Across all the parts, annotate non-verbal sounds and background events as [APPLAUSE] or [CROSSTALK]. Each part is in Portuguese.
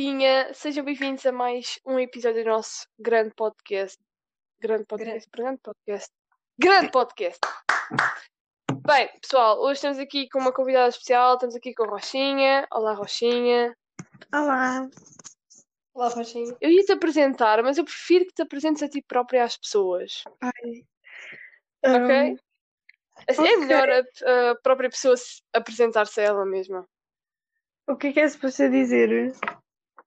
Maltinha, sejam bem-vindos a mais um episódio do nosso grande podcast. Grande podcast, grande podcast. Grande podcast! Bem, pessoal, hoje estamos aqui com uma convidada especial, estamos aqui com a Rochinha. Olá, Rochinha. Olá. Olá, Rochinha. Eu ia te apresentar, mas eu prefiro que te apresentes a ti própria às pessoas. Ai. Ok? Hum, Assim é ok. melhor a, a própria pessoa se apresentar-se a ela mesma. o que é que é suposto dizer?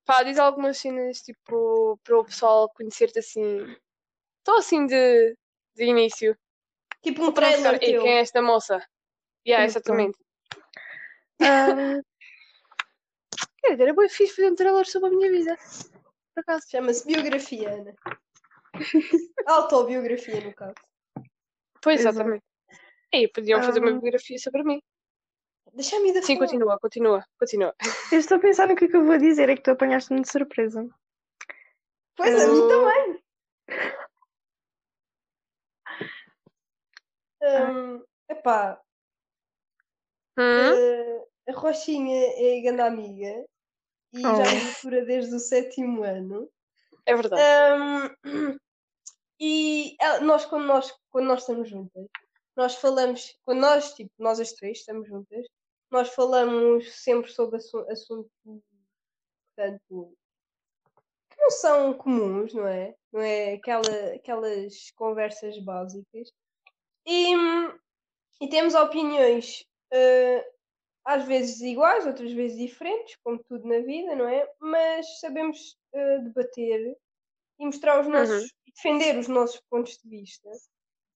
Pá, diz algumas cenas, tipo, para o pessoal conhecer-te assim. Só assim de, de início. Tipo um trailer "Ei, teu. quem é esta moça? Yeah, exatamente. Hum, [LAUGHS] Quer dizer, era bem fixe fazer um trailer sobre a minha vida. Por acaso. Chama-se biografia, Ana. [LAUGHS] Autobiografia, no caso. Pois, Exato. exatamente. Ei, podiam fazer uma Ah. biografia sobre mim. Deixa-me ir da Sim, falar. continua, continua, continua. eu estou a pensar no que é que eu vou dizer, é que tu apanhaste-me de surpresa. Pois, a mim Eu- também. Hum, epá, Hum? eh, a Rochinha é grande amiga e já Oh. me procura desde o sétimo ano. É verdade. Hum, e ela- nós quando, nós, quando nós estamos juntas, nós falamos, quando nós, tipo, nós as três estamos juntas, nós falamos sempre sobre assu- assuntos, portanto, que não são comuns, não é? Não é aquela, aquelas conversas básicas. E, e temos opiniões eh, às vezes iguais, outras vezes diferentes, como tudo na vida, não é? Mas sabemos eh, debater e mostrar os nossos, e defender os nossos pontos de vista.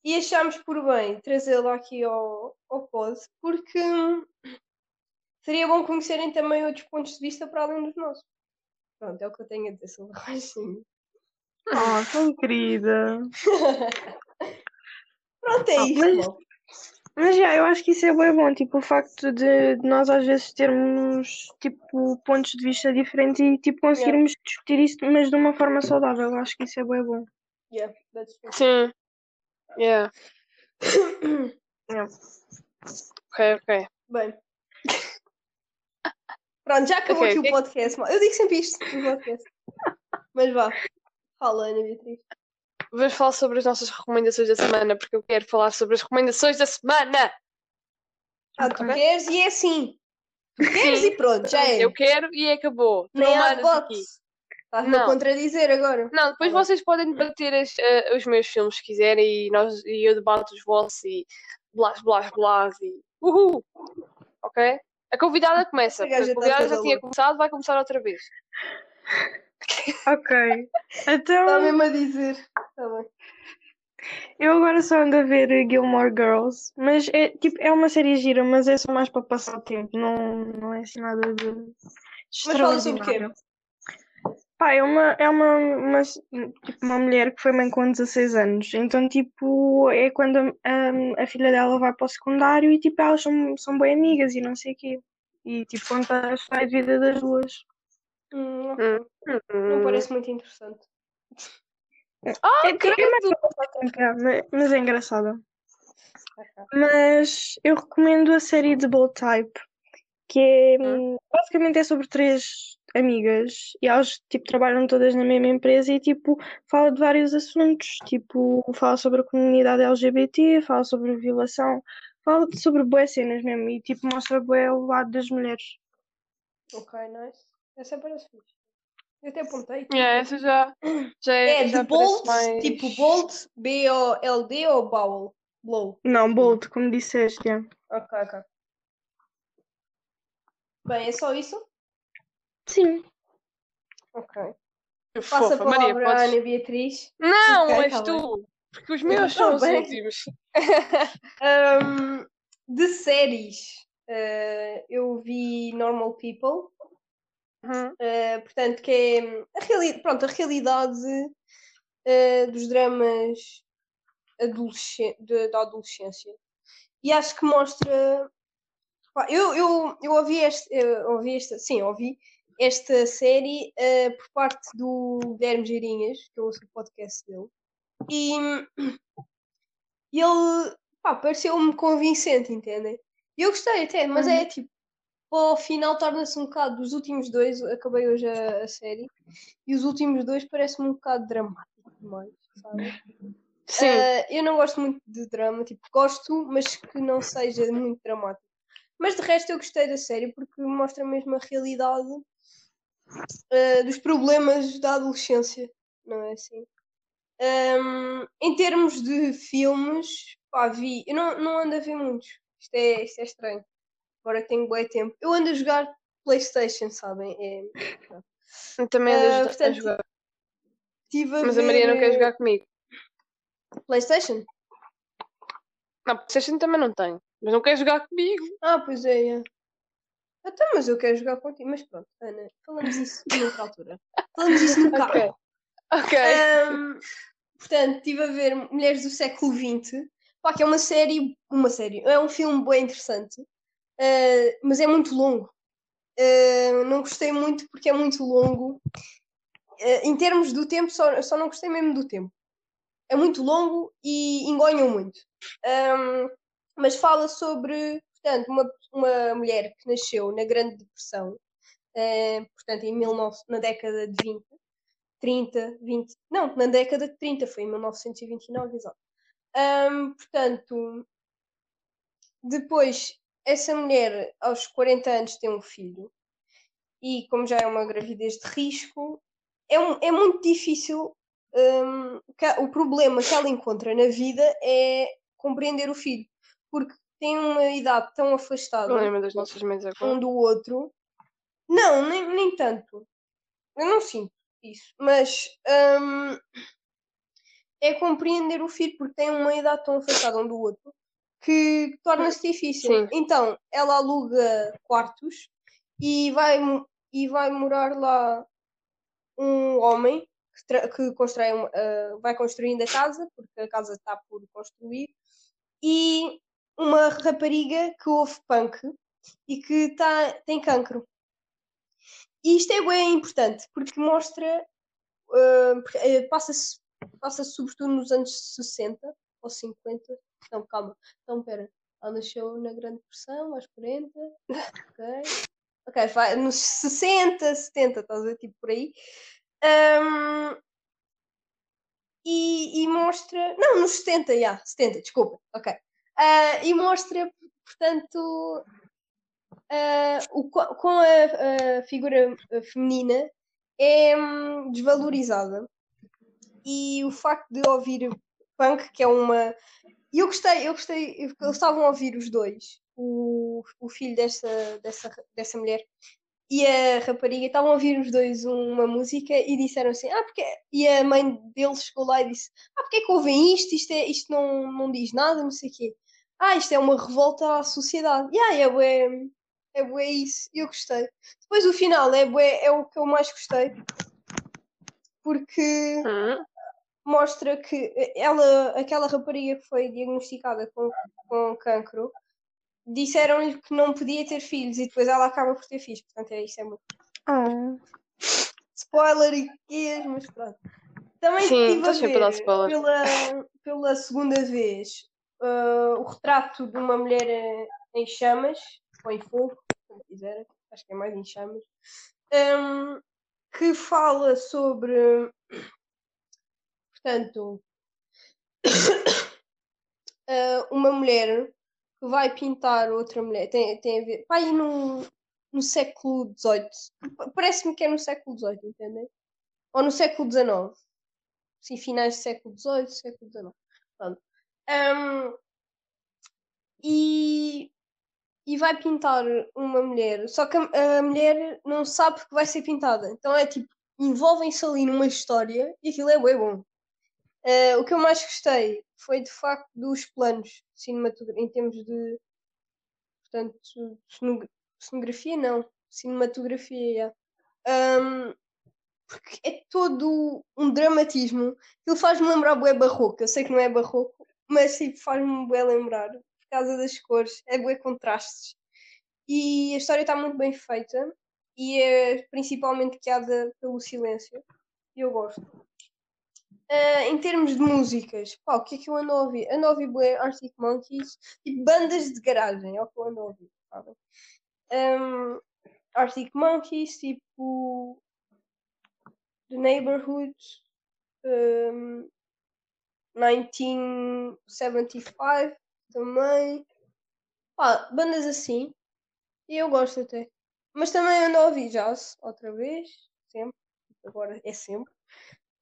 E achámos por bem trazê-la aqui ao, ao pod, porque seria bom conhecerem também outros pontos de vista para além dos nossos. Pronto, é o que eu tenho a dizer sobre o Rochinha. Oh, tão querida. [LAUGHS] Pronto, é Ah, isto. mas-. Mas já, eu acho que isso é bem bom, tipo, o facto de, de nós às vezes termos, tipo, pontos de vista diferentes e, tipo, conseguirmos discutir isso, mas de uma forma saudável. Eu acho que isso é bem bom. Yeah, that's true. Sim. Yeah. [COUGHS] Yeah. Ok, ok. Bem. Pronto, já acabou Ok, aqui o que é o podcast. Eu digo sempre isto no podcast. Mas vá. Fala, Ana Beatriz. Vamos falar sobre as nossas recomendações da semana, porque eu quero falar sobre as recomendações da semana. Ah, tu Ok. queres e é assim. Tu queres e pronto, já é. Eu quero e acabou. Nem não há debate. Estás-me a Não. contradizer agora. Não, depois Tá vocês podem debater as- eh, os meus filmes se quiserem e, nós, e eu debato os vossos e blás, blás, blás e uhul. Ok? A convidada começa. A tá convidada já tinha começado, vai começar outra vez. Ok. Está Então, mesmo a dizer. Está bem. eu agora só ando a ver Gilmore Girls, mas é, tipo, é uma série gira, mas é só mais para passar o tempo, não, não é assim nada de Mas fala sobre o quê? Pá, é uma, é uma, uma, tipo, uma mulher que foi mãe com 16 anos. Então, tipo, é quando a, a, a filha dela vai para o secundário e, tipo, elas são, são bem amigas e não sei o quê. E, tipo, conta a história de vida das duas. Hum, Hum. Não parece muito interessante. Ah, É, tipo, é é, mas- mas é engraçada. Mas eu recomendo a série de Bold Type, que é, hum, basicamente é sobre três amigas e elas, tipo, trabalham todas na mesma empresa e, tipo, fala de vários assuntos, tipo, fala sobre a comunidade LGBT, fala sobre violação, fala sobre boas cenas mesmo e, tipo, mostra bué o lado das mulheres. Ok, nice. Essa parece fixe. Eu até apontei. Yeah, essa já, já é. É já de bold, mais- tipo bold, B-O-L-D ou bowel? Blow. Não, Bold, como disseste, é. Ok, ok. Bem, é só isso? Sim. Ok. Fofa, Passa a palavra Maria, à podes- Ana Beatriz. Não, Ok, és tá bem. tu. Porque os meus Tá são os bem. últimos. [LAUGHS] Ahm, de séries, eh, eu vi Normal People, Uhum. eh, portanto, que é a, reali pronto, a realidade eh, dos dramas adolescen- de- da adolescência. E acho que mostra. pá, eu, eu, eu ouvi, este, eu ouvi esta, sim, ouvi esta série eh, por parte do Guilherme Geirinhas, que eu ouço o podcast dele, e ele pareceu-me convincente, entendem? E eu gostei até, mas é tipo, para o final torna-se um bocado. Os últimos dois, acabei hoje a, a série, e os últimos dois parece-me um bocado dramático demais, sabe? Sim. Ah, eu não gosto muito de drama, tipo, gosto, mas que não seja muito dramático. Mas de resto eu gostei da série porque mostra mesmo a realidade ah, dos problemas da adolescência, não é assim? Ahm, em termos de filmes, pá, vi. Eu não, não ando a ver muitos. Isto é, isto é estranho. Agora que tenho bom tempo. Eu ando a jogar Playstation, sabem? É, Eu também ando a jo- a portanto, jogar. tive a Mas a Maria não ver, quer eh, jogar comigo. Playstation? Não, PlayStation também não tenho. Mas não quer jogar comigo. Ah, pois é. é. Até, mas eu quero jogar contigo. Mas pronto, Ana, falamos isso noutra altura. Falamos isso no [LAUGHS] carro. Ok. Ok. Ahm, portanto, estive a ver Mulheres do Século XX, pá, que é uma série, uma série, é um filme bem interessante, ah, mas é muito longo. Ah, não gostei muito porque é muito longo. Ah, em termos do tempo, só, só não gostei mesmo do tempo. É muito longo e engonham muito. Ahm, mas fala sobre, portanto, uma, uma mulher que nasceu na Grande Depressão, ah, portanto, em 19, na década de 20, 30, 20. Não, na década de 30, foi em 1929, exato. Ahm, portanto, depois, essa mulher, aos 40 anos, tem um filho. E como já é uma gravidez de risco, é, um- é muito difícil. que- o problema que ela encontra na vida é compreender o filho. Porque tem uma idade tão afastada das nossas mães um agora. do outro. Não, nem, nem tanto. Eu não sinto isso. Mas hum, é compreender o filho porque tem uma idade tão afastada um do outro que torna-se difícil. Sim. Então, ela aluga quartos e vai, e vai morar lá um homem que, que constrói, um- ah, vai construindo a casa, porque a casa está por construir, e uma rapariga que ouve punk e que tá, tem cancro. E isto é bem importante porque mostra, eh, passa-se passa sobretudo nos anos 60 ou 50. Não, calma, então pera. Ela nasceu na Grande Depressão, aos 40. [LAUGHS] Ok. Ok, vai nos 60, 70, estás a ver? Tipo por aí. Ahm, e, e mostra. Não, nos 70, já, 70, desculpa. Ok. Ah, e mostra, portanto, ah, o, com a, a figura feminina é hum, desvalorizada. E o facto de ouvir punk, que é uma. Eu gostei, eu gostei, eles estavam a ouvir os dois, o, o filho dessa, dessa, dessa mulher e a rapariga, estavam a ouvir os dois uma música e disseram assim: Ah, porque. E a mãe deles chegou lá e disse: Ah, porque é que ouvem isto? Isto, é, isto não, não diz nada, não sei o quê. Ah, isto é uma revolta à sociedade. E ah, é bué, é bué isso. E eu gostei. Depois o final é bué, é o que eu mais gostei. Porque Hum, mostra que ela, aquela rapariga que foi diagnosticada com, com cancro, disseram-lhe que não podia ter filhos e depois ela acaba por ter filhos. Portanto, é isso, é muito Oh. spoiler e quês, mas pronto. Também Sim, estive a ver pela, pela segunda vez ah, o retrato de uma mulher eh, em chamas, ou em fogo, como quiserem, acho que é mais em chamas, ahm, que fala sobre, portanto, [COUGHS] ah, uma mulher que vai pintar outra mulher. Tem, tem a ver. Pá, aí no, no século XVIII. Pa- Parece-me que é no século XVIII, entendem? Ou no século XIX. Sim, finais do século XVIII, século XIX. Pronto. Ahm, e, e vai pintar uma mulher. Só que a, a mulher não sabe que vai ser pintada. Então é tipo, envolvem-se ali numa história e aquilo é bem bom. Eh, o que eu mais gostei foi de facto dos planos cinematográficos em termos de portanto, ceno- cenografia não, cinematografia. Ahm, porque é todo um dramatismo. Aquilo faz-me lembrar bué barroco. Eu sei que não é barroco, mas tipo, faz-me bué lembrar por causa das cores, é bué contrastes. E a história está muito bem feita e é principalmente guiada pelo silêncio. E eu gosto. Ah, em termos de músicas, pá, o que é que eu ando a ouvir? Ando a ouvir bué Arctic Monkeys, tipo bandas de garagem, é o que eu ando a ouvir. um, Arctic Monkeys, tipo The Neighborhood, um, 1975 também. Pá, bandas assim. E eu gosto até. Mas também ando a ouvir jazz outra vez. Sempre. Agora é sempre.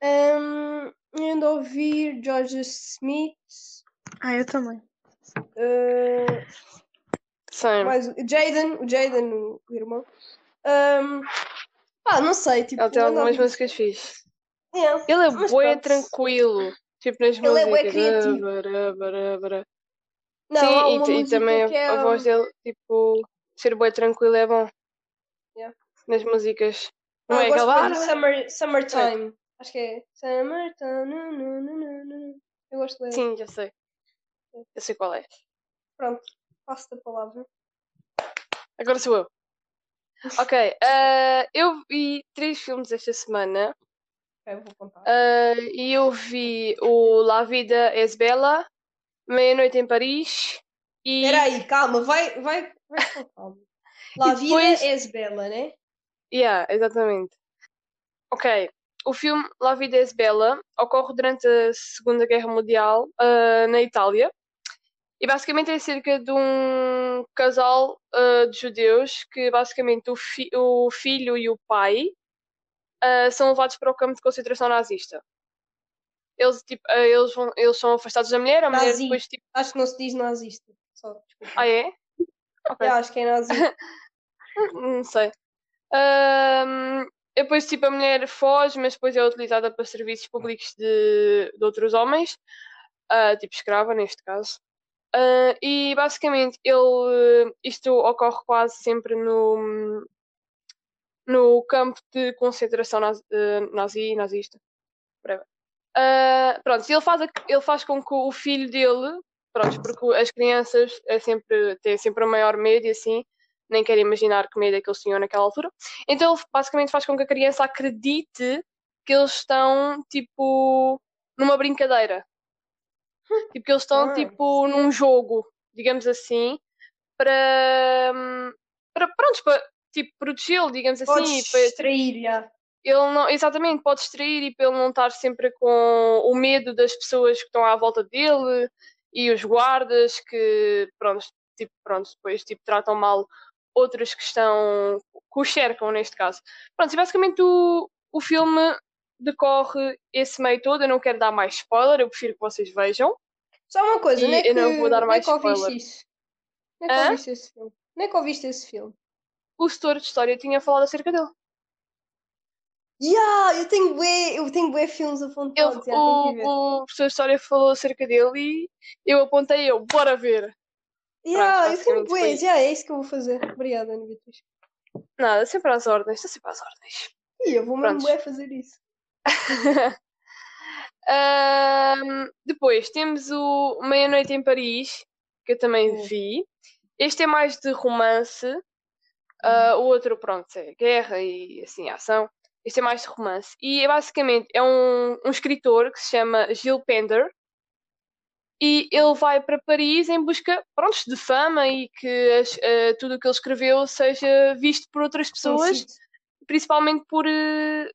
Um, ando a ouvir George Smith. Ah, eu também. Uh, Sim. mais o Jaden, o Jaden, o irmão. Um, pá, não sei, tipo. Ele tem algumas músicas fixe. Yeah. Ele é bué tranquilo. Tipo nas Ele é músicas. criativo. Bara, bara, bara. Não, Sim, há e, e também é, a voz dele, tipo, ser bué tranquilo é bom. Yeah. Nas músicas. Não, Não é eu gosto aquela. Summer, Summertime. Acho que é Summertime. nu, nu, nu, nu. Eu gosto dele. Sim, já sei. Eu sei qual é. Pronto, passo-te a palavra. Agora sou eu. Ok, ah, eu vi três filmes esta semana Ok, vou contar. ah, e eu vi o La Vida es Bella, Meia-Noite em Paris e. Espera aí, calma, vai, vai, vai com [LAUGHS] calma. La depois- vida es bela, né? Yeah, exatamente. Ok, o filme La Vida es Bella ocorre durante a Segunda Guerra Mundial ah, na Itália e basicamente é cerca de um casal ah, de judeus que basicamente o, fi- o filho e o pai ah, são levados para o campo de concentração nazista. Eles, tipo, ah, eles, vão, eles são afastados da mulher, a mulher Nazi. depois tipo. Acho que não se diz nazista. Só. Ah, é? [LAUGHS] Ok. Eu acho que é nazi. [LAUGHS] Não sei. Depois, tipo, a mulher foge, mas depois é utilizada para serviços públicos de, de outros homens, ah, tipo escrava, neste caso. Ah, e basicamente, ele, isto ocorre quase sempre no, no campo de concentração nazi, eh, nazi nazista. Ah, pronto, ele faz, a- ele faz com que o filho dele, pronto, porque as crianças é sempre, têm sempre o maior medo e assim, nem quero imaginar que medo é que eles tinham naquela altura. Então ele basicamente faz com que a criança acredite que eles estão, tipo, numa brincadeira. [LAUGHS] Tipo, que eles estão, Ah. tipo, num jogo, digamos assim, para, hum, para pronto, para, tipo, protegê-lo, digamos assim, Podes e para, distrair, já. ele não, exatamente, pode distrair e para ele não estar sempre com o medo das pessoas que estão à volta dele e os guardas que, pronto, tipo, pronto, depois tipo, tratam mal outros que estão, que os cercam neste caso. Pronto, e basicamente o, o filme decorre esse meio todo, eu não quero dar mais spoiler, eu prefiro que vocês vejam. Só uma coisa, E não é que, eu não vou dar é mais que spoiler. isso? Não é que Hã? ouviste esse filme? É que ouviste esse filme? O setor de história tinha falado acerca dele. Yeah, eu tenho bué, eu tenho bué filmes Ele, apontados, já, tenho o, o professor de história falou acerca dele e eu apontei eu, bora ver. Yeah, eu tenho bué, já é isso que eu vou fazer. Obrigada, Ana Beatriz. Nada, sempre às ordens, está sempre às ordens. E eu vou mesmo bué fazer isso. [LAUGHS] Ahm, depois temos o Meia-Noite em Paris, que eu também Hum. vi. Este é mais de romance. Ah, o outro, pronto, é guerra e assim, ação. Este é mais de romance. E é basicamente é um, um escritor que se chama Gilles Pender. E ele vai para Paris em busca, pronto, de fama e que as- ah, tudo o que ele escreveu seja visto por outras pessoas Conhecido. principalmente por eh,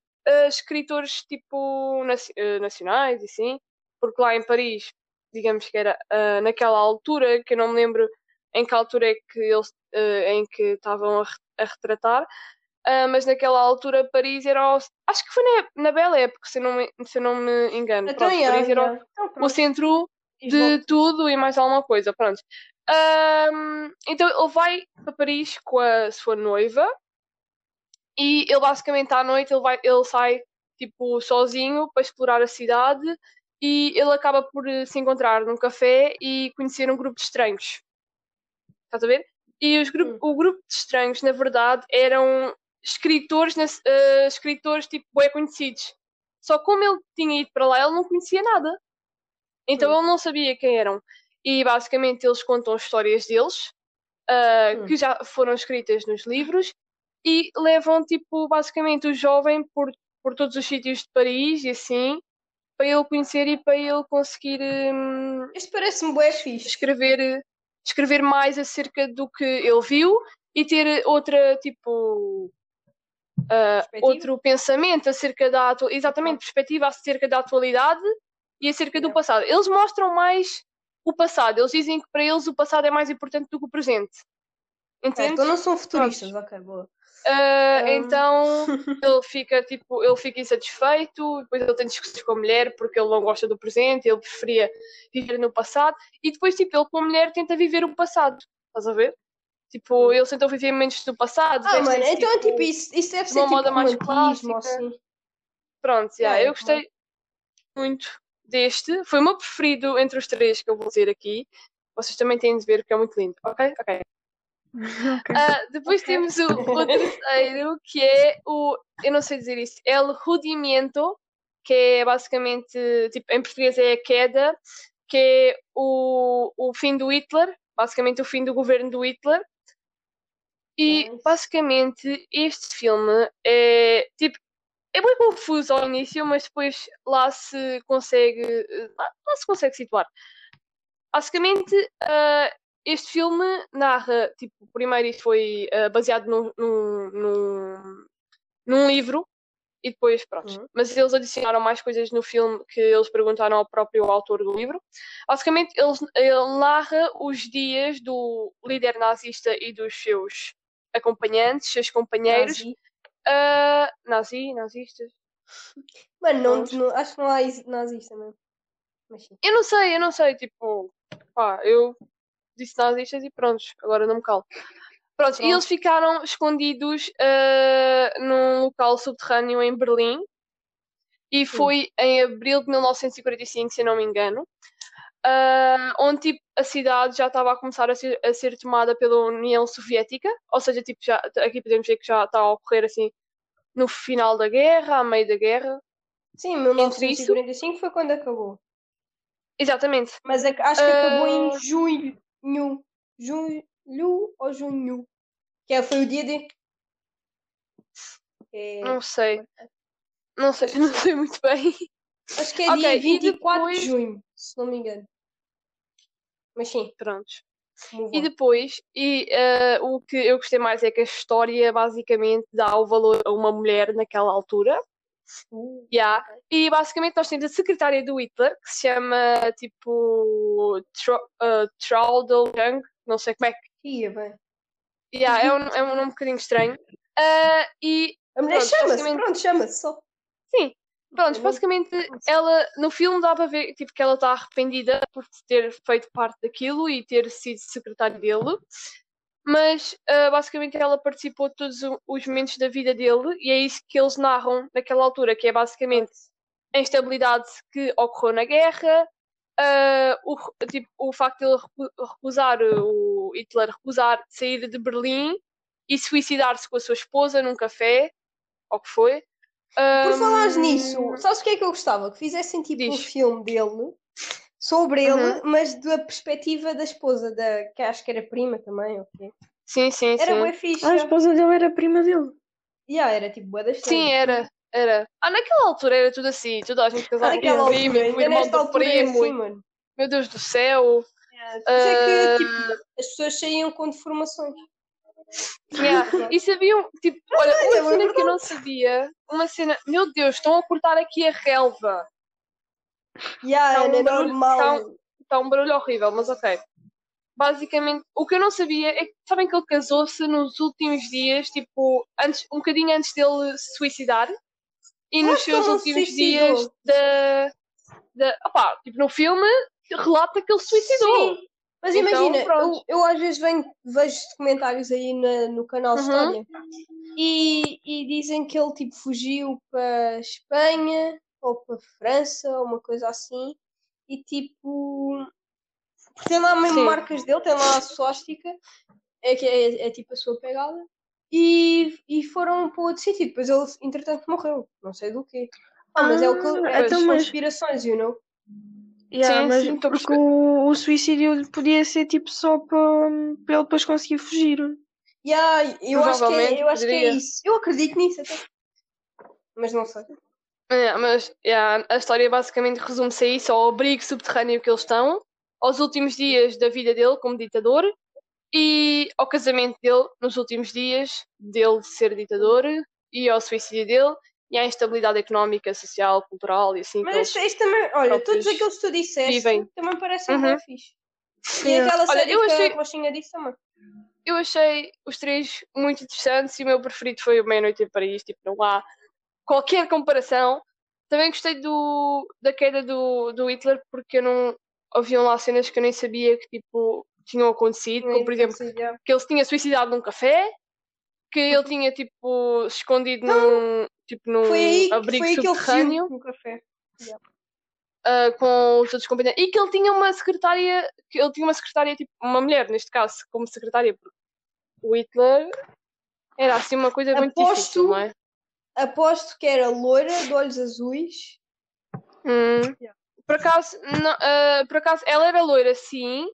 escritores tipo naci- nacionais e assim, porque lá em Paris, digamos que era naquela altura, que eu não me lembro em que altura é que eles em que estavam a, a retratar, ah, mas naquela altura Paris era o, acho que foi na, na Bela Época, se eu não me, se não me engano. Então, Pronto, Paris era. Então, o centro de tudo e mais alguma coisa, pronto. Ahm, então ele vai para Paris com a sua noiva e ele basicamente à noite ele, vai, ele sai tipo sozinho para explorar a cidade e ele acaba por eh, se encontrar num café e conhecer um grupo de estranhos. Estás a ver? E os gru Hum. o grupo de estranhos, na verdade, eram escritores, eh, escritores tipo bem conhecidos. Só como ele tinha ido para lá, ele não conhecia nada. Então Hum. ele não sabia quem eram. E basicamente eles contam histórias deles, ah, Hum. que já foram escritas nos livros, e levam, tipo, basicamente o jovem por, por todos os sítios de Paris e assim, para ele conhecer e para ele conseguir hum, Isto parece-me bué fixe. escrever, escrever mais acerca do que ele viu e ter outra, tipo, Perspectiva? outro pensamento acerca da atu- exatamente perspectiva acerca da atualidade e acerca do passado. Eles mostram mais o passado. Eles dizem que para eles o passado é mais importante do que o presente. Entende? então não são futuristas, ok, boa. Hum. Então ele fica tipo, ele fica insatisfeito, depois ele tem discussões com a mulher porque ele não gosta do presente, ele preferia viver no passado, e depois tipo, ele com a mulher tenta viver o passado. Estás a ver? Tipo, eles tentam viver momentos do passado. Ah, mano, então tipo, isso, isso deve de ser uma tipo moda mais clássica. assim. Pronto, yeah, Yeah, eu gostei muito deste. Foi o meu preferido entre os três que eu vou dizer aqui. Vocês também têm de ver que é muito lindo, ok? Ok. [LAUGHS] Ok. Ah, depois Ok. temos o, o [LAUGHS] terceiro, que é o, eu não sei dizer isso, El Rudimento, que é basicamente, tipo, em português é a queda, que é o, o fim do Hitler, basicamente o fim do governo do Hitler. E basicamente este filme é tipo é bem confuso ao início, mas depois lá se consegue lá, lá se consegue situar. Basicamente, ah, este filme narra, tipo, primeiro isto foi ah, baseado num, num, num, livro e depois, pronto. Uhum. Mas eles adicionaram mais coisas no filme que eles perguntaram ao próprio autor do livro. Basicamente, eles, ele narra os dias do líder nazista e dos seus acompanhantes, seus companheiros, Nazi. ah, nazi, nazistas. Mano, não, não- acho que não há is- nazista mesmo. Mas. Eu não sei, eu não sei, tipo, pá, eu disse nazistas e pronto, agora não me calo. Pronto, e Pronto. eles ficaram escondidos ah, num local subterrâneo em Berlim e foi em abril de 1945, se não me engano, ah, onde tipo, a cidade já estava a começar a ser, a ser tomada pela União Soviética, ou seja, tipo, já, aqui podemos ver que já está a ocorrer assim no final da guerra, a meio da guerra. Sim, isso- 1945 foi quando acabou. Exatamente. Mas é acho que acabou em Ah. Junho. Julho ou junho? Que é- foi o dia de. É, Não sei. Não sei, [LAUGHS] não sei muito bem. acho que é Ok, dia e 24 depois- de junho, se não me engano. Mas sim, Prontos. move E depois, e eh, o que eu gostei mais é que a história basicamente dá o valor a uma mulher naquela altura. [LAUGHS] Uh, Yeah. E basicamente nós temos a secretária do Hitler, que se chama tipo Tro- uh, Young, não sei como é que. ia bem. Yeah, é, um, é um nome um bocadinho estranho. Ah, e A mulher Pronto, chama-se, basicamente- pronto, chama-se só. sim, pronto, Não- basicamente ela no filme dá para ver tipo, que ela está arrependida por ter feito parte daquilo e ter sido secretária dele. Mas ah, basicamente ela participou de todos os momentos da vida dele e é isso que eles narram naquela altura, que é basicamente a instabilidade que ocorreu na guerra, ah, o, tipo, o facto de ele recu- recusar, o Hitler recusar sair de Berlim e suicidar-se com a sua esposa num café, ou que foi. Por falares nisso, sabes o que é que eu gostava? Que fizessem tipo um Diz. filme dele sobre ele, Uhum. mas da perspectiva da esposa, da, que acho que era prima também, ok? Sim, sim, Era sim. bué fixe. A esposa dele era prima dele. Yeah, era tipo bué da Sim, era, era. Ah, naquela altura era tudo assim, toda a gente casava com o primo, o irmão do altura é primo. assim, mano. Meu Deus do céu. Yeah, isso é que Ah, tipo, as pessoas saíam com deformações. Yeah. [LAUGHS] E sabiam, tipo, olha, é uma cena que eu não sabia, uma cena, meu Deus, estão a cortar aqui a relva. Yeah, Tá um é barulho- normal. tá um- Está um barulho horrível, mas ok. Basicamente, o que eu não sabia é que sabem que ele casou-se nos últimos dias, tipo, antes, um bocadinho antes dele se suicidar. E Eu nos seus últimos suicidou. dias da. da opá, tipo, no filme relata que ele se suicidou. Sim. Mas Então, imagina, eu, eu às vezes venho, vejo documentários aí na- no canal Uhum. História e, e dizem que ele tipo fugiu para Espanha ou para França ou uma coisa assim e tipo tem lá mesmo Sim. marcas dele, tem lá a suástica, é, que é, é tipo a sua pegada e, e foram para outro sítio, depois ele entretanto morreu, não sei do quê. Ah, mas é o que Ah, é então, mas- conspirações, you know? Yeah, Sim, mas sim, a porque o, o suicídio podia ser tipo só para, para ele depois conseguir fugir. Yeah, eu acho que é, eu acho que é isso. Eu acredito nisso até. Mas não sei. É, mas yeah, a história basicamente resume-se a isso, ao abrigo subterrâneo que eles estão, aos últimos dias da vida dele como ditador e ao casamento dele nos últimos dias, dele ser ditador e ao suicídio dele e à instabilidade económica, social, cultural e assim. que Mas isto, isto também, olha, todos aqueles que tu disseste vivem. também parecem Uhum. bem fixe. E Yeah. aquela Olha, série eu que achei- a Rochinha disse também. eu achei os três muito interessantes e o meu preferido foi o Meia-Noite em Paris, tipo, não há qualquer comparação. Também gostei do, da queda do, do Hitler porque eu não haviam lá cenas que eu nem sabia que tipo tinham acontecido, como por exemplo que ele se tinha suicidado num café, que ele [LAUGHS] tinha tipo se escondido num, tipo, num Foi aí, abrigo foi aí que ele subterrâneo café. ah, com os outros companheiros e que ele tinha uma secretária, que ele tinha uma secretária tipo uma mulher neste caso como secretária porque o Hitler era assim uma coisa muito Aposto- difícil, não é? Aposto que era loira, de olhos azuis. Hum. Yeah. Por acaso, não- ah, por acaso, ela era loira, sim.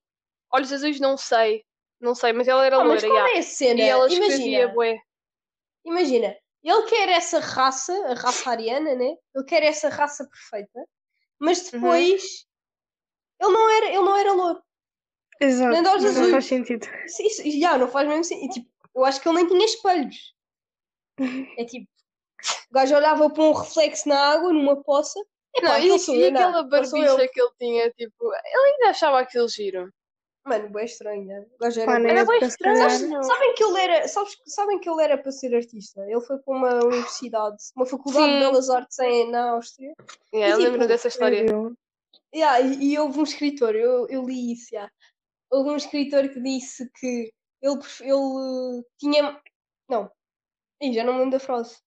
Olhos azuis, não sei. Não sei, mas ela era mas loira, qual yeah. é a cena? E ela Imagina, bué. imagina, ele quer essa raça, a raça ariana, né? Ele quer essa raça perfeita, mas Uhum. depois ele não era, ele não era louro. Exato. Nem de olhos Não azuis. faz sentido. Isso, isso- já, não faz mesmo sentido. Tipo, eu acho que ele nem tinha espelhos. [LAUGHS] É tipo, o gajo olhava para um reflexo na água, numa poça. Não, Epá, e, sou e aquela eu. barbicha que ele tinha, tipo, ele ainda achava aquilo giro. Mano, bem estranho. né? O gajo era Pá, Era bem estranho. calhar. Sabem que ele era, sabes, sabem que ele era para ser artista? Ele foi para uma universidade, uma faculdade Sim. de belas artes em, na Áustria. Yeah, eu tipo, lembro dessa história. Yeah, e, e houve um escritor, eu, eu li isso, yeah. houve um escritor que disse que ele, ele tinha. Não, Ih, já não me lembro da frase.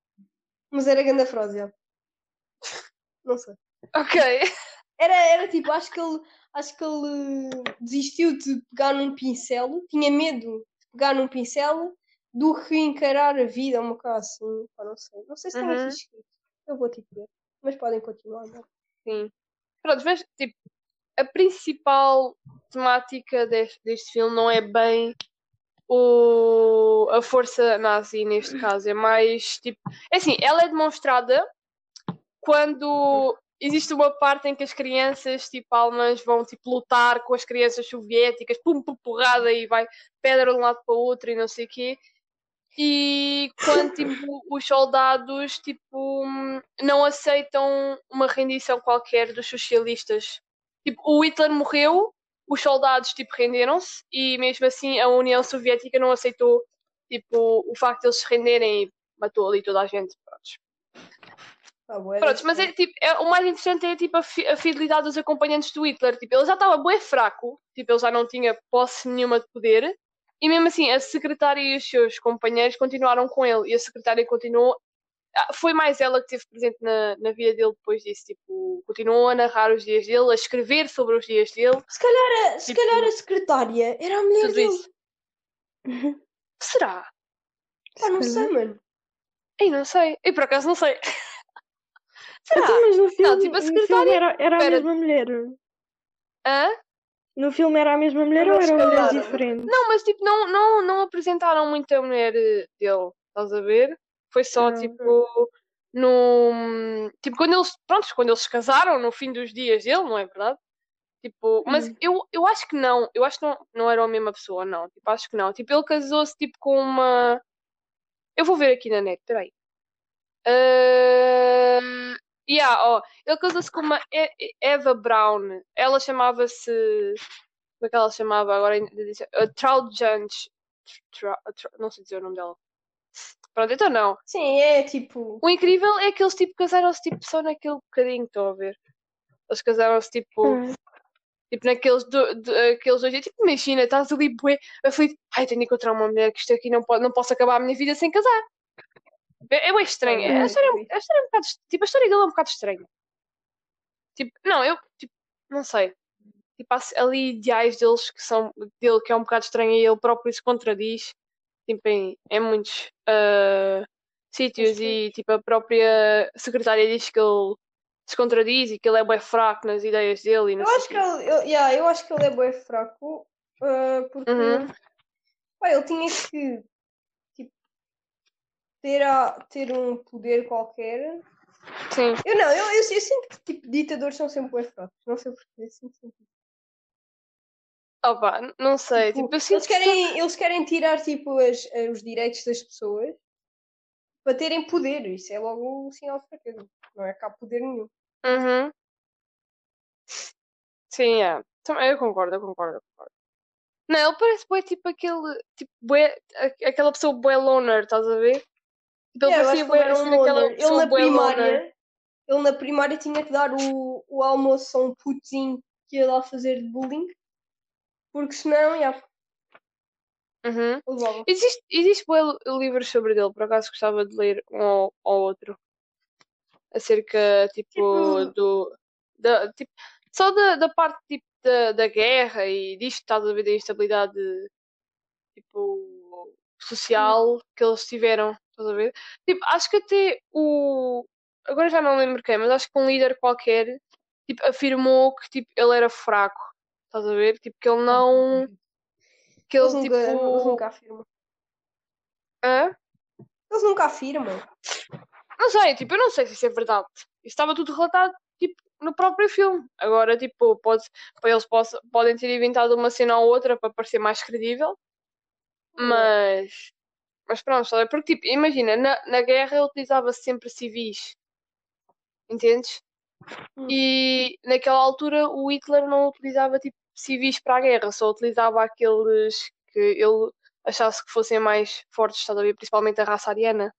Mas era grande a frase, yeah. Não sei. Ok. Era, era tipo, acho que ele acho que ele desistiu de pegar num pincel, tinha medo de pegar num pincel do que encarar a vida, uma coisa assim, pá, não sei. Não sei se tem Uhum. aqui escrito. Eu vou tipo ver. Mas podem continuar. não? é? Sim. Pronto, mas tipo, a principal temática deste, deste filme não é bem o, a força nazi neste caso, é mais tipo. É assim, ela é demonstrada quando existe uma parte em que as crianças tipo alemãs vão tipo lutar com as crianças soviéticas, pum, pum, porrada e vai pedra de um lado para o outro e não sei o quê. E quando tipo, os soldados tipo, não aceitam uma rendição qualquer dos socialistas. Tipo, o Hitler morreu, os soldados tipo, renderam-se e mesmo assim a União Soviética não aceitou tipo, o facto de eles se renderem e matou ali toda a gente. Pronto. Tá bué, Pronto, mas é, tipo, é- o mais interessante é tipo, a, fi- a fidelidade dos acompanhantes do Hitler. Tipo, ele já estava bem fraco, tipo, ele já não tinha posse nenhuma de poder, e mesmo assim a secretária e os seus companheiros continuaram com ele, e a secretária continuou. Ah, Foi mais ela que esteve presente na, na vida dele depois disso, tipo, continuou a narrar os dias dele, a escrever sobre os dias dele, Se calhar, a- se Tipo, calhar a secretária era a mulher dele. isso. [LAUGHS] Será? Pá, não Se sei, calhar. mano. Ei, não sei. Eu por acaso não sei. [LAUGHS] Será? Mas no filme, tipo, a secretária- era, era a mesma mulher. Hã? No filme era a mesma mulher Não ou eram mulheres escalaram. diferentes? Não, mas tipo, não, não, não apresentaram muito a mulher eh, dele, estás a ver? Foi só Ah. tipo no. Tipo, quando eles. Prontos, quando eles se casaram no fim dos dias dele, não é verdade? Tipo, mas Hum. eu, eu acho que não, eu acho que não, não era a mesma pessoa, não. Tipo, acho que não. Tipo, ele casou-se tipo com uma. Eu vou ver aqui na net, peraí. Uh... Yeah, ó, ele casou-se com uma Eva Brown. Ela chamava-se. Como é que ela chamava agora? ainda disse- Uh. Tra- Tra- Não sei dizer o nome dela. Pronto, então não. Sim, é tipo. O incrível é que eles tipo casaram-se tipo só naquele bocadinho, estão a ver? Eles casaram-se tipo, Hum. tipo naqueles do, do- aqueles dois dias. Tipo, imagina, estás ali bué, aflito. Ai, tenho de encontrar uma mulher que isto aqui não, pode, não posso acabar a minha vida sem casar. É, é bem estranho. É, A história, a história é um bocado, tipo, a história dele é um bocado estranha. Tipo, não, eu, tipo, não sei. Tipo, há ali ideais deles que são, dele que é um bocado estranho e ele próprio se contradiz. Tipo, em, em muitos ah, sítios e tipo a própria secretária diz que ele se contradiz e que ele é bem fraco nas ideias dele Eu acho que ele, eu, yeah, eu acho que ele é bem fraco. ah, porque Uhum. ele tinha que tipo, ter, a, ter um poder qualquer. Sim. Eu não, eu, eu, eu sinto que tipo, ditadores são sempre bem fracos. Não sei porquê. Sinto sempre. Opa, não sei. Tipo, Tipo, eles, querem, eles querem tirar tipo, as, os direitos das pessoas para terem poder. Isso é logo um sinal de fraqueza. Não é cá poder nenhum. Uhum. Sim, é. Também, eu concordo, eu concordo, eu concordo. Não, ele parece bué tipo aquele. Tipo, bué, aquela pessoa bué loner, estás a ver? Tipo, ele É, parecia bué ele era aquela loner. Ele pessoa na bué loner. primária, ele na primária tinha que dar o, o almoço a um putinho que ia lá fazer de bullying. Porque senão, já, Uhum. Existe, existe li- livros sobre ele, por acaso gostava de ler um ou, ou outro. Acerca, tipo, Tipo- do. Da, tipo, só da, da parte tipo, da, da guerra e disto, estás a ver, da instabilidade tipo, social que eles tiveram, estás a ver? Tipo, acho que até o. Agora já não lembro quem, mas acho que um líder qualquer tipo, afirmou que tipo, ele era fraco, estás a ver? Tipo, que ele não. Que ele, Eles nunca, eles tipo. nunca afirmam. Hã? Eles nunca afirmam. Não sei, tipo, eu não sei se isso é verdade. Isso estava tudo relatado, tipo, no próprio filme. Agora, tipo, pode, eles possa- podem ter inventado uma cena ou outra para parecer mais credível, mas, mas pronto, ver? porque, tipo, imagina, na, na guerra utilizava-se sempre civis, entendes? Hum. E naquela altura o Hitler não utilizava, tipo, civis para a guerra, só utilizava aqueles que ele achasse que fossem mais fortes, estás a ver? Principalmente a raça ariana.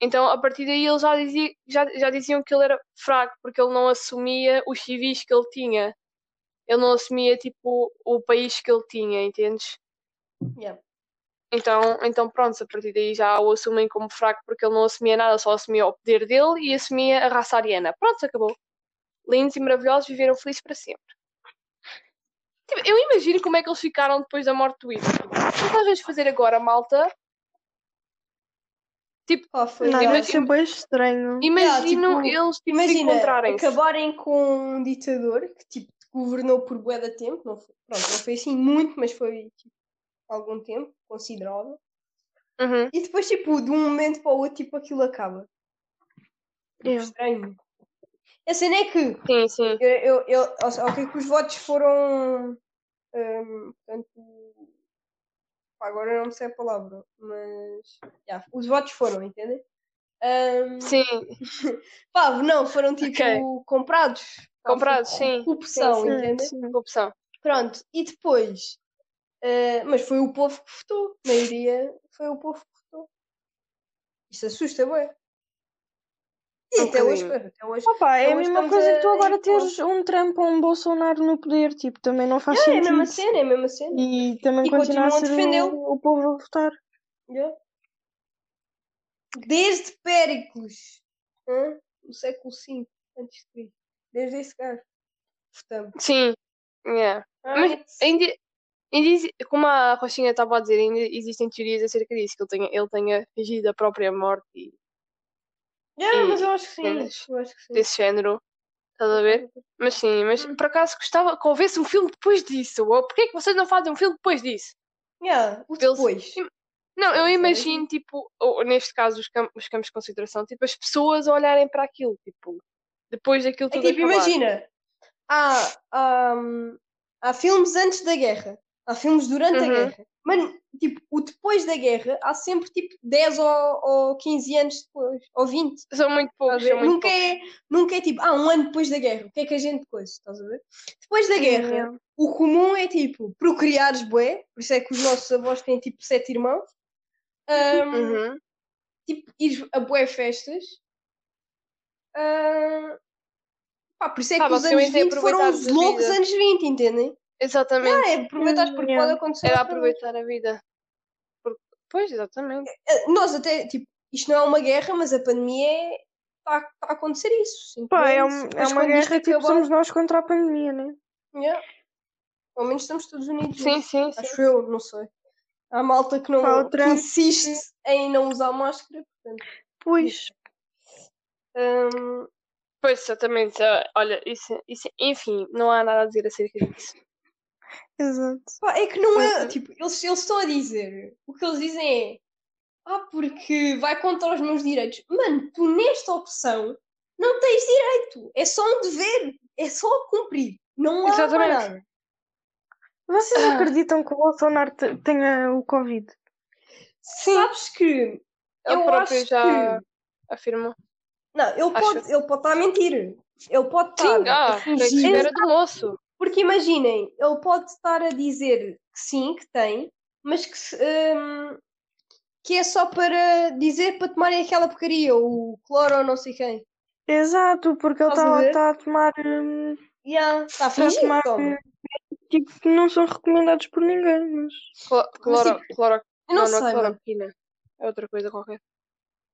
Então, a partir daí, eles já, dizia, já, já diziam que ele era fraco, porque ele não assumia os civis que ele tinha. Ele não assumia, tipo, o país que ele tinha, entendes? Yeah. Então, então pronto, a partir daí já o assumem como fraco, porque ele não assumia nada, só assumia o poder dele e assumia a raça ariana. Pronto, acabou. Lindos e maravilhosos, viveram felizes para sempre. Tipo, eu imagino como é que eles ficaram depois da morte do Hitler. O que nós vamos fazer agora, malta? Pá, foi Não, Imagina- ser bem estranho. Imagino tipo, eles tipo, se Imagina, encontrarem-se. acabarem com um ditador que tipo, governou por bué de tempo. Não foi, pronto, não foi assim muito, mas foi tipo, algum tempo considerável. Uhum. E depois, tipo, de um momento para o outro, tipo, aquilo acaba. Tipo, Yeah. Estranho. A cena é que Sim, sim. eu, eu, eu, ok que os votos foram hum, portanto pá, agora não sei a palavra mas já, os votos foram, entendem? Hum, Sim, [LAUGHS] pá, não, foram tipo Ok. comprados Comprados, co- sim. corrupção, Sim? Sim. opção. Pronto, e depois eh, mas foi o povo que votou, a maioria foi o povo que votou isso assusta, bué e Um até hoje, até hoje Opa, é a mesma coisa que tu a- agora a- teres um Trump ou um Bolsonaro no poder, tipo, também não faz é a sentido. mesma cena, é a mesma cena E também E continua a continuam a ser o, o povo a votar. Yeah. Desde Péricles, no século V antes de Cristo. Desde esse gajo. Votamos. Sim, yeah. Ah, Mas it's- ainda, como a Rochinha estava a dizer, ainda existem teorias acerca disso, que ele tenha, ele tenha fingido a própria morte e Yeah, e- mas eu acho que sim. Eu acho que sim. desse género. Estás a ver? Mas sim, mas Hum. por acaso gostava que houvesse um filme depois disso. Ou porquê que vocês não fazem um filme depois disso? Yeah, o Eles- depois. Não, eu imagino, tipo, ou, neste caso, os, cam- os campos de concentração, tipo, as pessoas a olharem para aquilo, tipo, depois daquilo É tudo tipo, acabar. imagina. Há, há, há filmes antes da guerra. Há filmes durante a Uhum. guerra. Mano, tipo, o depois da guerra há sempre tipo 10 ou, ou 15 anos depois. Ou 20. São muito a poucos, são muito Nunca, poucos. é, nunca é tipo, ah, um ano depois da guerra, o que é que a gente coisa? Estás a ver? Depois da guerra, Yeah. o comum é tipo procriares bué, por isso é que os nossos avós têm tipo sete irmãos. Ahm, Uhum. Tipo, ir a bué festas. Ahm, pá, por isso é que os anos basicamente é 20 foram os loucos anos 20, entendem? Exatamente. Ah, é aproveitar porque Yeah. pode acontecer. Era vez. aproveitar a vida. Porque- Pois, exatamente. Eh, Nós até, tipo, isto não é uma guerra, mas a pandemia é. Está tá a acontecer isso. Pá, é, um- é uma guerra, tipo, somos nós contra a pandemia, né? Yeah. Ao menos estamos todos unidos. Sim, nisso. sim, sim. Acho eu, não sei. Há malta que, não, que insiste em não usar máscara. Portanto, Pois, hum, Pois, exatamente. Ah, Olha, isso, isso, enfim, não há nada a dizer acerca disso. Exato. pá, é que não é. Uhum. Tipo, eles, eles estão a dizer. O que eles dizem é. Ah, porque vai contra os meus direitos. Mano, tu nesta opção não tens direito. É só um dever. É só cumprir. Não há Exatamente. nada. Vocês Ah. acreditam que o Bolsonaro te- tenha o Covid? Sabes que Ele eu próprio acho já que. afirmou. Não, ele Acho- pode, ele pode estar a mentir. Ele pode estar Sim, a ah, que fingir. do moço. Porque imaginem, ele pode estar a dizer que sim, que tem, mas que, hum, que é só para dizer para tomarem aquela porcaria, o cloro ou não sei quem. Exato, porque ele Estás a ver? está a tomar hum, Yeah, está a está a fingir, tomar toma. tipo que não são recomendados por ninguém, mas Clo- Cloro, cloro, Eu não, não, não é sei, cloroquina. É outra coisa qualquer.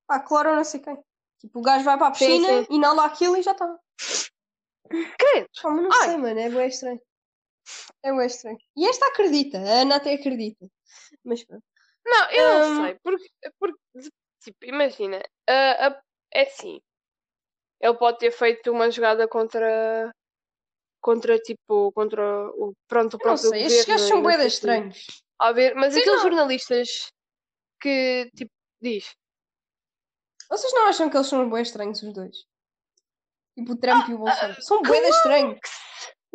Ah, cloro ou não sei quem. Tipo, o gajo vai para a Sim, piscina, sim. inala aquilo e já está. Ah, mas não sei, mano, é bué estranho. É bué estranho. E esta acredita, a Ana até acredita. Mas pronto. Não, eu não Hum. sei. Porque, porque tipo, imagina. ah, ah, é assim. Ele pode ter feito uma jogada contra. Contra, tipo, contra o, pronto, o próprio sei, estes gajos são quê. estranhos. A ver, mas Sim, aqueles não. jornalistas que, tipo, diz. Vocês não acham que eles são bué estranhos, os dois? Tipo o Trump e o Bolsonaro. São bué de estranhos.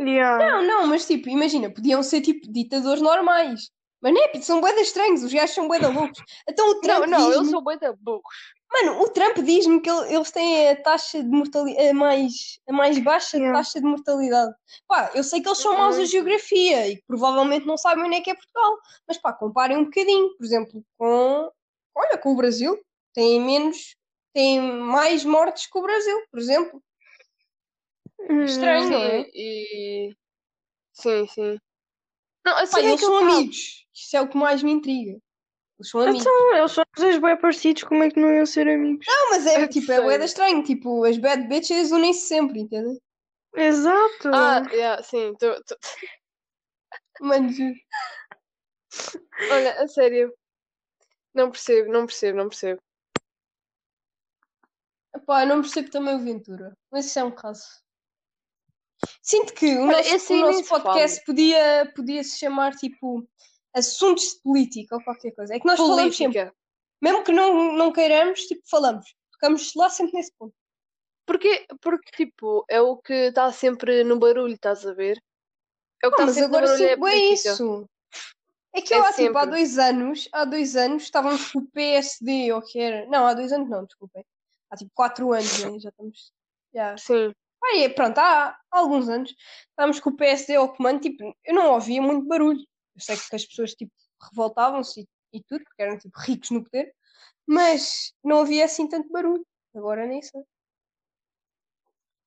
yeah. Não, não, mas tipo, imagina, podiam ser tipo ditadores normais. Mas não é, são de estranhos, os gajos são de loucos. Então o Não, Trump não, diz-me- eles são bem da burros. Mano, o Trump diz-me que ele- eles têm a taxa de mortalidade, a mais, a mais baixa Yeah. taxa de mortalidade. Pá, eu sei que eles são maus a geografia e que provavelmente não sabem onde é que é Portugal. Mas pá, comparem um bocadinho, por exemplo, com, olha, com o Brasil. Tem menos, tem mais mortes que o Brasil, por exemplo. Hum, Estranho, não é? Sim, e. Sim, sim. Não, a Pá, cena é eles são falo. amigos. Isso é o que mais me intriga. Eles são amigos. Então, eles são dois bem parecidos, como é que não iam ser amigos? Não, mas é [LAUGHS] tipo, é sei. bué da estranho. Tipo, as bad bitches unem-se sempre, entendeu? Exato! Ah, [LAUGHS] yeah, sim. tô- tô- Mano. Olha, a sério. Não percebo, não percebo, não percebo. Eu não percebo também o Ventura. Mas isso é um caso. Sinto que o nosso, o nosso podcast podia, podia se chamar tipo assuntos de política ou qualquer coisa. É que nós falamos sempre, Política. mesmo que não, não queiramos, tipo, falamos. Tocamos lá sempre nesse ponto. Porque, porque, tipo, é o que está sempre no barulho, estás a ver? É o que Ah, está mas sempre no agora barulho, é política. isso. É que É eu há, tipo, há dois anos, há dois anos, estávamos com o PSD, ou que era. Não, há dois anos não, desculpem. Há tipo quatro anos, né? já estamos. Já. Sim. É, pronto, há, alguns anos estávamos com o PSD ao comando, tipo, eu não ouvia muito barulho. Eu sei que as pessoas tipo, revoltavam-se e, e tudo, porque eram tipo ricos no poder, mas não havia assim tanto barulho. Agora nem sei.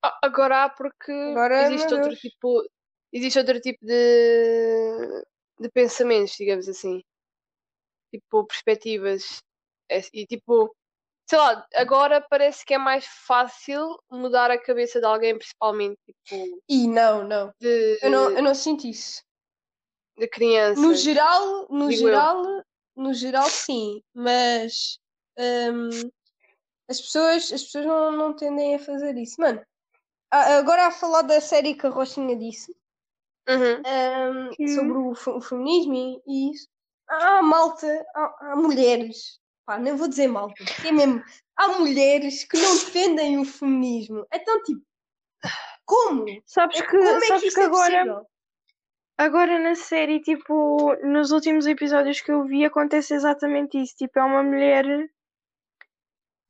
Ah, Agora há porque Agora, existe outro Deus. tipo. Existe outro tipo de, de pensamentos, digamos assim. Tipo, perspectivas. É- E tipo, sei lá, agora parece que é mais fácil mudar a cabeça de alguém, principalmente tipo E não, não. de, Eu não, eu não sinto isso. de crianças. No geral, no digo eu. geral, no geral sim, mas hum, as pessoas, as pessoas não, não tendem a fazer isso. Mano, agora a falar da série que a Rochinha disse, Uhum. hum, Hum. sobre o, o feminismo e, e isso, há malta, há, há mulheres, pá, não vou dizer malta, porque é mesmo, há mulheres que não defendem o feminismo. Então, tipo, como? Sabes É- que, como é que sabes isto que é agora, possível? agora na série, tipo, nos últimos episódios que eu vi, acontece exatamente isso. Tipo, é uma mulher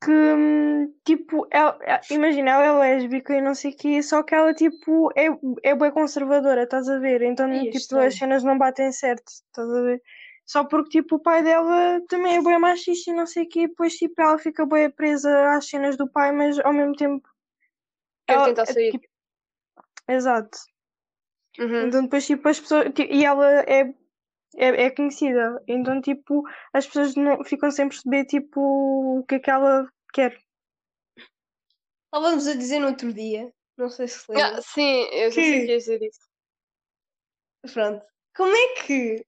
que, hum, tipo, ela- ela- imagina, ela é lésbica e não sei o quê, só que ela, tipo, é, é bem conservadora, estás a ver? Então, é tipo, as cenas não batem certo, estás a ver? Só porque, tipo, o pai dela também é bem machista e não sei o quê, e depois, tipo, ela fica bem presa às cenas do pai, mas ao mesmo tempo. Quer ela- tentar é, sair. tipo, Exato. Uhum. Então depois tipo as pessoas ti- e ela é, é, é conhecida. Então tipo as pessoas não, ficam sem perceber tipo o que é que ela quer. Estávamos a dizer no outro dia, não sei se lembra. Ah, sim, eu já sei Que- ias dizer isso. Pronto. Como é que,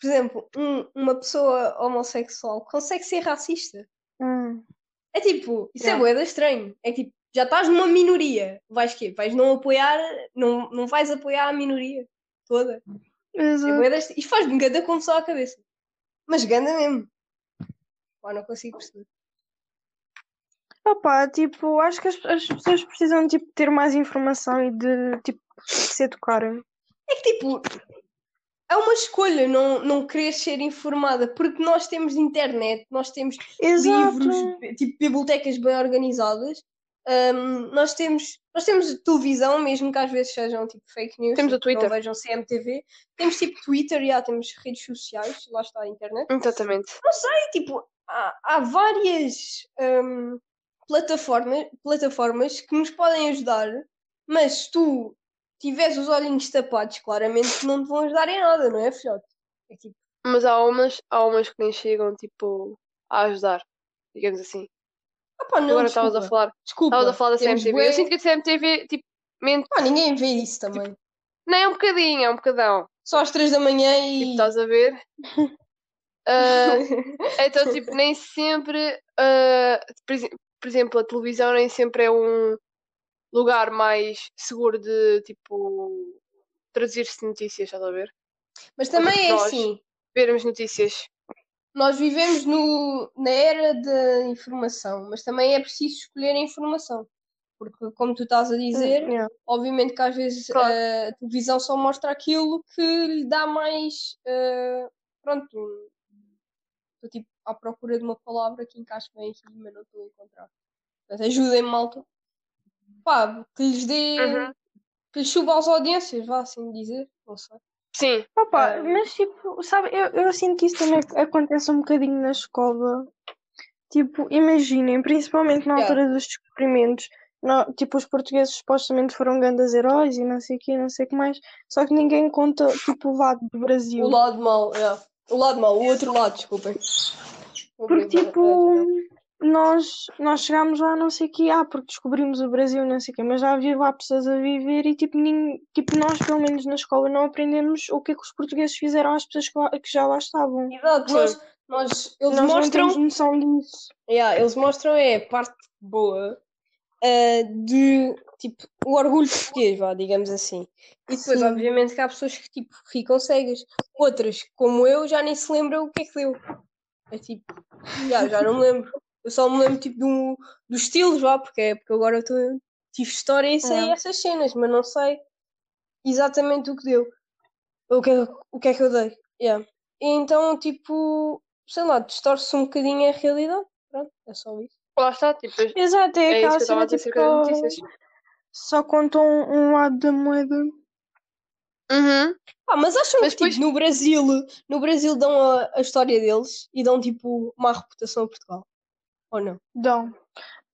por exemplo, um- uma pessoa homossexual consegue ser racista? Hum. É tipo, isso Yeah. é boeda estranho. É tipo, já estás numa minoria. Vais quê? Vais não apoiar, não, não vais apoiar a minoria toda. É Exato. das- Isto faz-me ganda confusão à cabeça. Mas ganda mesmo. Pá, não consigo perceber. Opa, tipo, acho que as, as pessoas precisam tipo, ter mais informação e de tipo se educarem. É que tipo, é uma escolha não, não querer ser informada, porque nós temos internet, nós temos Exato. livros, tipo bibliotecas bem organizadas, hum, nós, temos, nós temos televisão, mesmo que às vezes sejam tipo fake news, Temos o tipo, não Twitter. vejam CMTV, temos tipo Twitter, já temos redes sociais, lá está a internet. Exatamente. E, tipo, há, há várias hum, plataformas, plataformas que nos podem ajudar, mas se tu tiveres os olhinhos tapados, claramente não te vão ajudar em nada, não é, filhote? É tipo, Mas há umas, há umas que nem chegam, tipo, a ajudar. Digamos assim. opá, não, Agora estavas a falar, desculpa. estavas a falar da CMTV. bué- Eu sinto que a CMTV, tipo, mente. Pá, ninguém vê isso também. Nem é um bocadinho, é um bocadão. Só às três da manhã Tipo, e. estás a ver? [LAUGHS] Ah, então, tipo, nem sempre. ah, por, por exemplo, a televisão nem sempre é um lugar mais seguro de, tipo, traduzir-se notícias, estás a ver? Mas também é assim. Vermos notícias. Nós vivemos no, na era da informação, mas também é preciso escolher a informação. Porque, como tu estás a dizer, Yeah. obviamente que às vezes Claro. a televisão só mostra aquilo que lhe dá mais. eh, pronto. Estou tipo à procura de uma palavra que encaixe bem aqui, mas não estou a encontrar. Portanto, ajudem-me, malta. Pá, que lhes dê. Uhum. que lhes suba às audiências, vá assim dizer. Não sei. Sim, Opa, Ah. mas tipo, sabe, eu, eu sinto que isso também acontece um bocadinho na escola. Tipo, imaginem, principalmente na Yeah. altura dos descobrimentos, tipo, os portugueses supostamente foram grandes heróis e não sei o quê, não sei o que mais, só que ninguém conta, tipo, o lado do Brasil. O lado mau, é. O lado mau, o outro lado, desculpem. Porque, tipo, nós, nós chegámos lá, não sei o quê, ah, porque descobrimos o Brasil, não sei o quê, mas já havia lá pessoas a viver e, tipo, nin- tipo, nós, pelo menos na escola, não aprendemos o que é que os portugueses fizeram às pessoas que, lá- que já lá estavam. Exato, nós, nós, eles nós não mostram. temos noção disso. Yeah, eles mostram é a parte boa eh, de tipo o orgulho português, vá, digamos assim. E depois, Sim. obviamente, que há pessoas que tipo, ficam cegas. Outras, como eu, já nem se lembram o que é que deu. É tipo, yeah, já não me lembro. Eu só me lembro tipo do, dos estilos, vá, porque, é- porque agora eu tô- tive história e sei É. essas cenas, mas não sei exatamente o que deu. O que, é- o que é que eu dei. Yeah. E então, tipo, sei lá, distorce um bocadinho a realidade. Pronto, é só isso. lá está, tipo, Exato, é, é aquela cena tipo, das só, contam um lado da moeda. Uhum. Ah, mas acham Mas que tipo, no Brasil, no Brasil dão a, a história deles e dão tipo má reputação a Portugal? Ou não? Dão.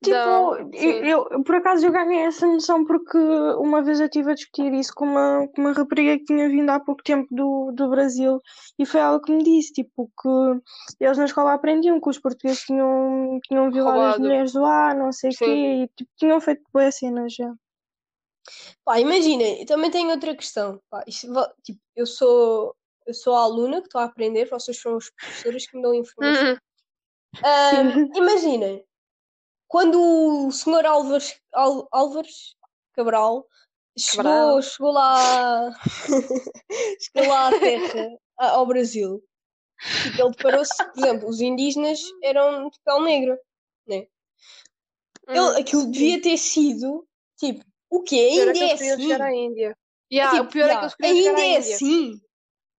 Tipo, Dão, eu, eu- por acaso eu ganhei essa noção porque uma vez eu estive a discutir isso com uma, com uma rapariga que tinha vindo há pouco tempo do, do Brasil e foi ela que me disse, tipo, que eles na escola aprendiam que os portugueses tinham, tinham violado as Roubado. mulheres lá, não sei o quê, e tipo, tinham feito boas cenas já. Pá, imaginem, eu também tenho outra questão. Pá, isto tipo, eu sou eu sou a aluna que estou a aprender, vocês são os professores que me dão [LAUGHS] informação. Uhum. Ahm, [LAUGHS] imaginem, quando o senhor Álvares, Al- Álvares Cabral chegou, Cabral. chegou lá [LAUGHS] chegou lá à terra, ao Brasil, tipo, ele deparou-se, por exemplo, os indígenas eram de pele negra. Ele, Uhum. aquilo devia ter sido, tipo, o quê? Pior Ainda que é queriam assim? chegar à Índia. É Yeah, tipo, o pior é que yeah, eles queriam chegar ainda é assim.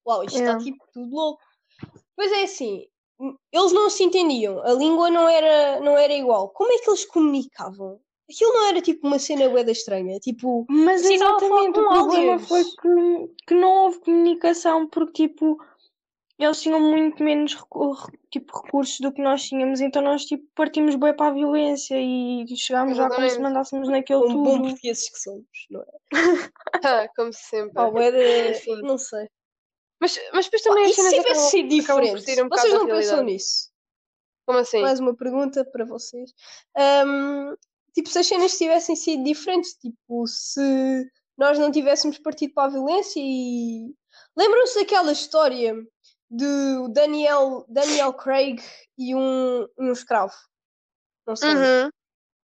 Uau, isto está Yeah. tipo tudo louco. Pois é assim, eles não se entendiam, a língua não era, não era igual. Como é que eles comunicavam? Aquilo não era tipo uma cena bué da estranha, tipo, Mas Sim, estava a falar exatamente, o problema foi que, que não houve comunicação porque, tipo, eles tinham muito menos tipo, recursos do que nós tínhamos, então nós, tipo, partimos bem para a violência e chegámos lá como se mandássemos naquele como bom tudo. portugueses que somos, não é? [LAUGHS] Ah, Como sempre. Bué da- Enfim. não sei. Mas, mas depois também as cenas acabam, sido acabam por diferente? um Vocês não pensam nisso? Como assim? Mais uma pergunta para vocês. Ahm, tipo, se as cenas tivessem sido diferentes, tipo, se nós não tivéssemos partido para a violência e. Lembram-se daquela história do Daniel, Daniel Craig e um, um escravo? Não sei. Uhum.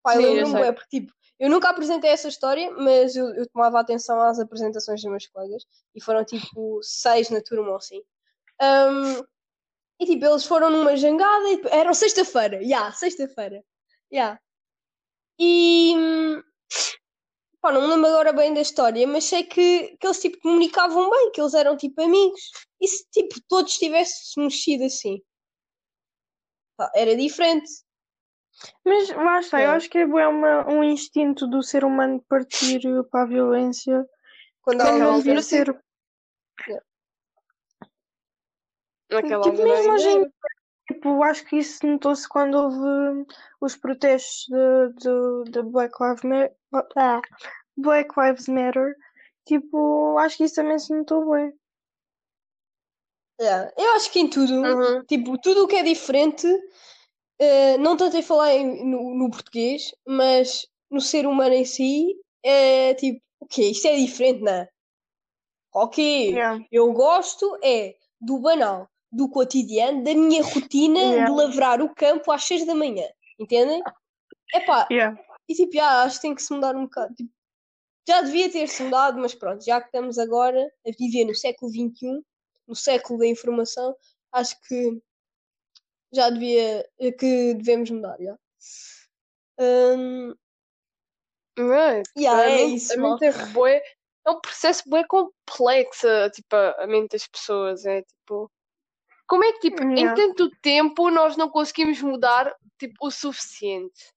Eu lembro-me, bué, porque tipo, eu nunca apresentei essa história, mas eu, eu tomava atenção às apresentações dos meus colegas e foram tipo seis na turma ou assim. Ahm, e tipo, eles foram numa jangada e eram sexta-feira, já, sexta-feira, já. E hum, Pá, não me lembro agora bem da história, mas sei que, que eles tipo comunicavam bem, que eles eram tipo amigos. E se tipo todos tivéssemos sido assim? Pá, era diferente. Mas lá está, eu É. acho que é uma, um instinto do ser humano partir para a violência. Quando há não devia altura, sim. ser. Naquela Tipo, mesmo era. dia, tipo, acho que isso notou-se quando houve os protestos de, de, de Black Lives Matter. Ah, Black Lives Matter. Tipo, acho que isso também se notou bem. Yeah. Eu acho que em tudo, Uhum. tipo, tudo o que é diferente, eh, não tanto em falar em- no, no português, mas no ser humano em si, é tipo, o quê? Isto é diferente, não é? Ok, Yeah. eu gosto é do banal, do cotidiano, da minha rotina Yeah. de lavrar o campo às seis da manhã, entendem? Epá, Yeah. e tipo, já, acho que tem que se mudar um bocado. Tipo, já devia ter-se mudado, mas pronto, já que estamos agora a viver no século XXI, no século da informação, acho que já devia, que devemos mudar, já. Hum, É, yeah, é mente- isso, a mente é bué, é um processo bem complexo, tipo, a mente das pessoas, é tipo... Como é que, tipo, em Yeah. tanto tempo nós não conseguimos mudar, tipo, o suficiente?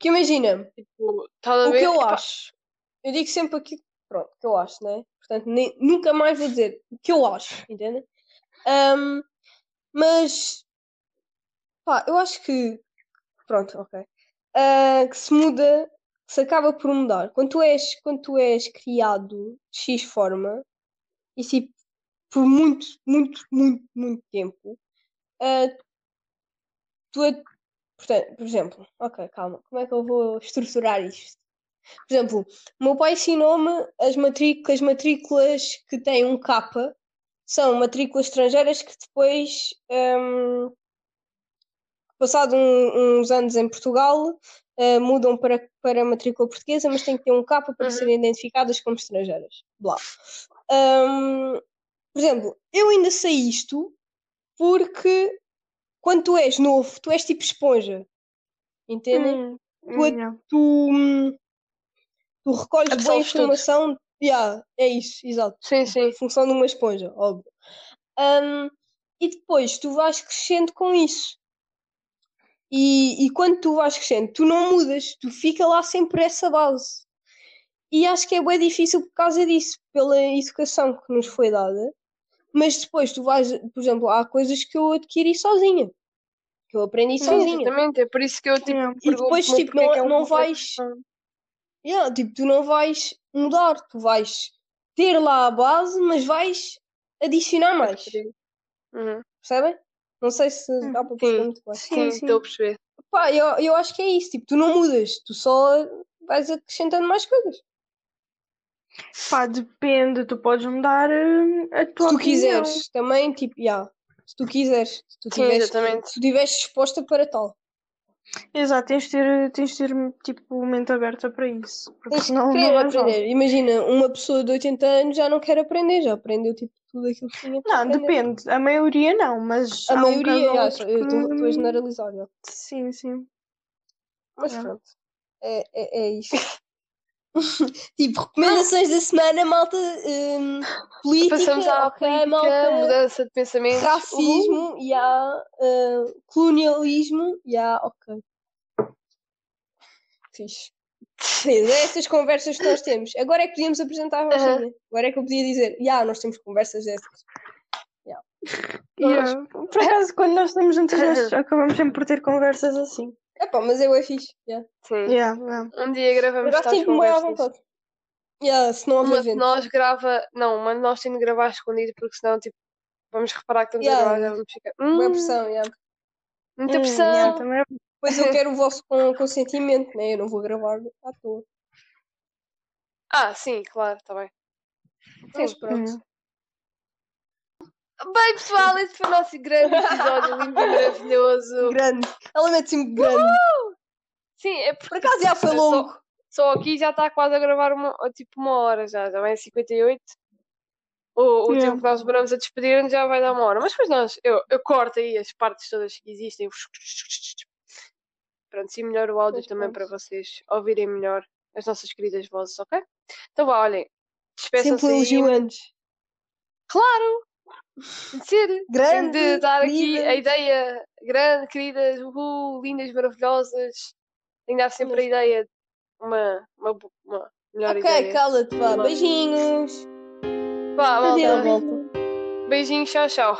Que imagina, Tipo, o que eu Epá, acho, eu digo sempre aqui, pronto, o que eu acho, né? Portanto, nem- nunca mais vou dizer o que eu acho, entendem? Hum, mas, pá, eu acho que, pronto, ok, Ah, que se muda, que se acaba por mudar. Quando tu és, quando tu és criado de X forma, e tipo, por muito, muito, muito, muito tempo, ah, tu, é- portanto, por exemplo, ok, calma, como é que eu vou estruturar isto? Por exemplo, o meu pai ensinou-me as matrículas, as matrículas que têm um K são matrículas estrangeiras que depois, hum, passado um- uns anos em Portugal, eh, mudam para, para matrícula portuguesa, mas têm que ter um K para Uhum. serem identificadas como estrangeiras. Blá. Hum, por exemplo, eu ainda sei isto porque quando tu és novo, tu és tipo esponja. Entendem? Hum, Tu- yeah. tu, hum, tu recolhes boa Absorves tudo. informação. Yeah, é isso, exato. Sim, sim. Função de uma esponja, óbvio. Hum, e depois tu vais crescendo com isso. E, e quando tu vais crescendo, tu não mudas, tu fica lá sempre essa base. E acho que é bem difícil por causa disso, pela educação que nos foi dada. Mas depois tu vais, por exemplo, há coisas que eu adquiri sozinha, que eu aprendi Sim, sozinha. exatamente. É por isso que eu, tipo, Yeah. E depois, tipo, é não- é um não vais- Yeah, tipo, tu não vais mudar, tu vais ter lá a base, mas vais adicionar mais. Uhum. Percebem? Não sei se dá para perceber Sim. muito bem. Sim, Sim, sim. estou a perceber. Pá, eu, eu acho que é isso, tipo, tu não mudas, tu só vais acrescentando mais coisas. Pá, depende, tu podes mudar hum, a tua Se tu opinião. quiseres, também, tipo, yeah, se tu quiseres, se tu estiveres disposta para tal. Exato, tens de ter, tens de ter tipo mente aberta para isso. Porque Tens senão não vais lá. aprender. Imagina, uma pessoa de 80 anos já não quer aprender, já aprendeu tipo tudo aquilo que tinha Não, aprender. depende. A maioria não, mas A um maioria, já, outro eu estou a generalizar. Sim, sim. Mas É. pronto, é, é, é isto. [LAUGHS] [LAUGHS] tipo, recomendações da semana, malta. hum, política, Passamos à ok, política, malta. mudança de pensamentos. Uhul. Racismo, e há colonialismo, e há ok. Fixe. É estas conversas que nós temos. Agora é que podíamos apresentar a Rochinha. Agora é que eu podia dizer, já, nós temos conversas dessas. Yeah. Por acaso, quando nós estamos juntos, [LAUGHS] nós acabamos sempre por ter conversas assim. Epá, mas eu é fixe. Yeah. Sim. Yeah, yeah. Um dia gravamos bem à conversas. vontade. Yeah, se não houver Uma de vento. nós grava. Não, uma de nós tem de gravar escondido porque senão, tipo, vamos reparar que estamos Yeah. a gravar e vamos ficar. Boa Hum, pressão, yeah. muita Hum, pressão. yeah, também é- Pois eu quero o vosso con- consentimento, né? Eu não vou gravar à toa. Ah, sim, claro, está bem. Mas pronto. Hum. Bem, pessoal, esse foi o nosso grande episódio lindo e maravilhoso. Grande. Ela mete sempre grande. Sim, é porque Por acaso já foi só- longo. Só aqui já está quase a gravar uma, tipo uma hora já, já vai em 58. O, o Yeah. tempo que nós demoramos a despedir já vai dar uma hora. Mas depois nós, eu, eu corto aí as partes todas que existem. Pronto, sim, melhor o áudio Pois também pronto. para vocês ouvirem melhor. as nossas queridas vozes, ok? Então vá, olhem. Sempre Despeçam-se aí. elogio antes. Claro! De ser. Grande, de dar aqui a ideia grande, queridas, uhul, lindas, maravilhosas. De dar sempre a ideia de uma, uma, uma melhor Ok, ideia. cala-te, vá. Beijinhos. Vá, malta. Beijinhos, tchau, tchau.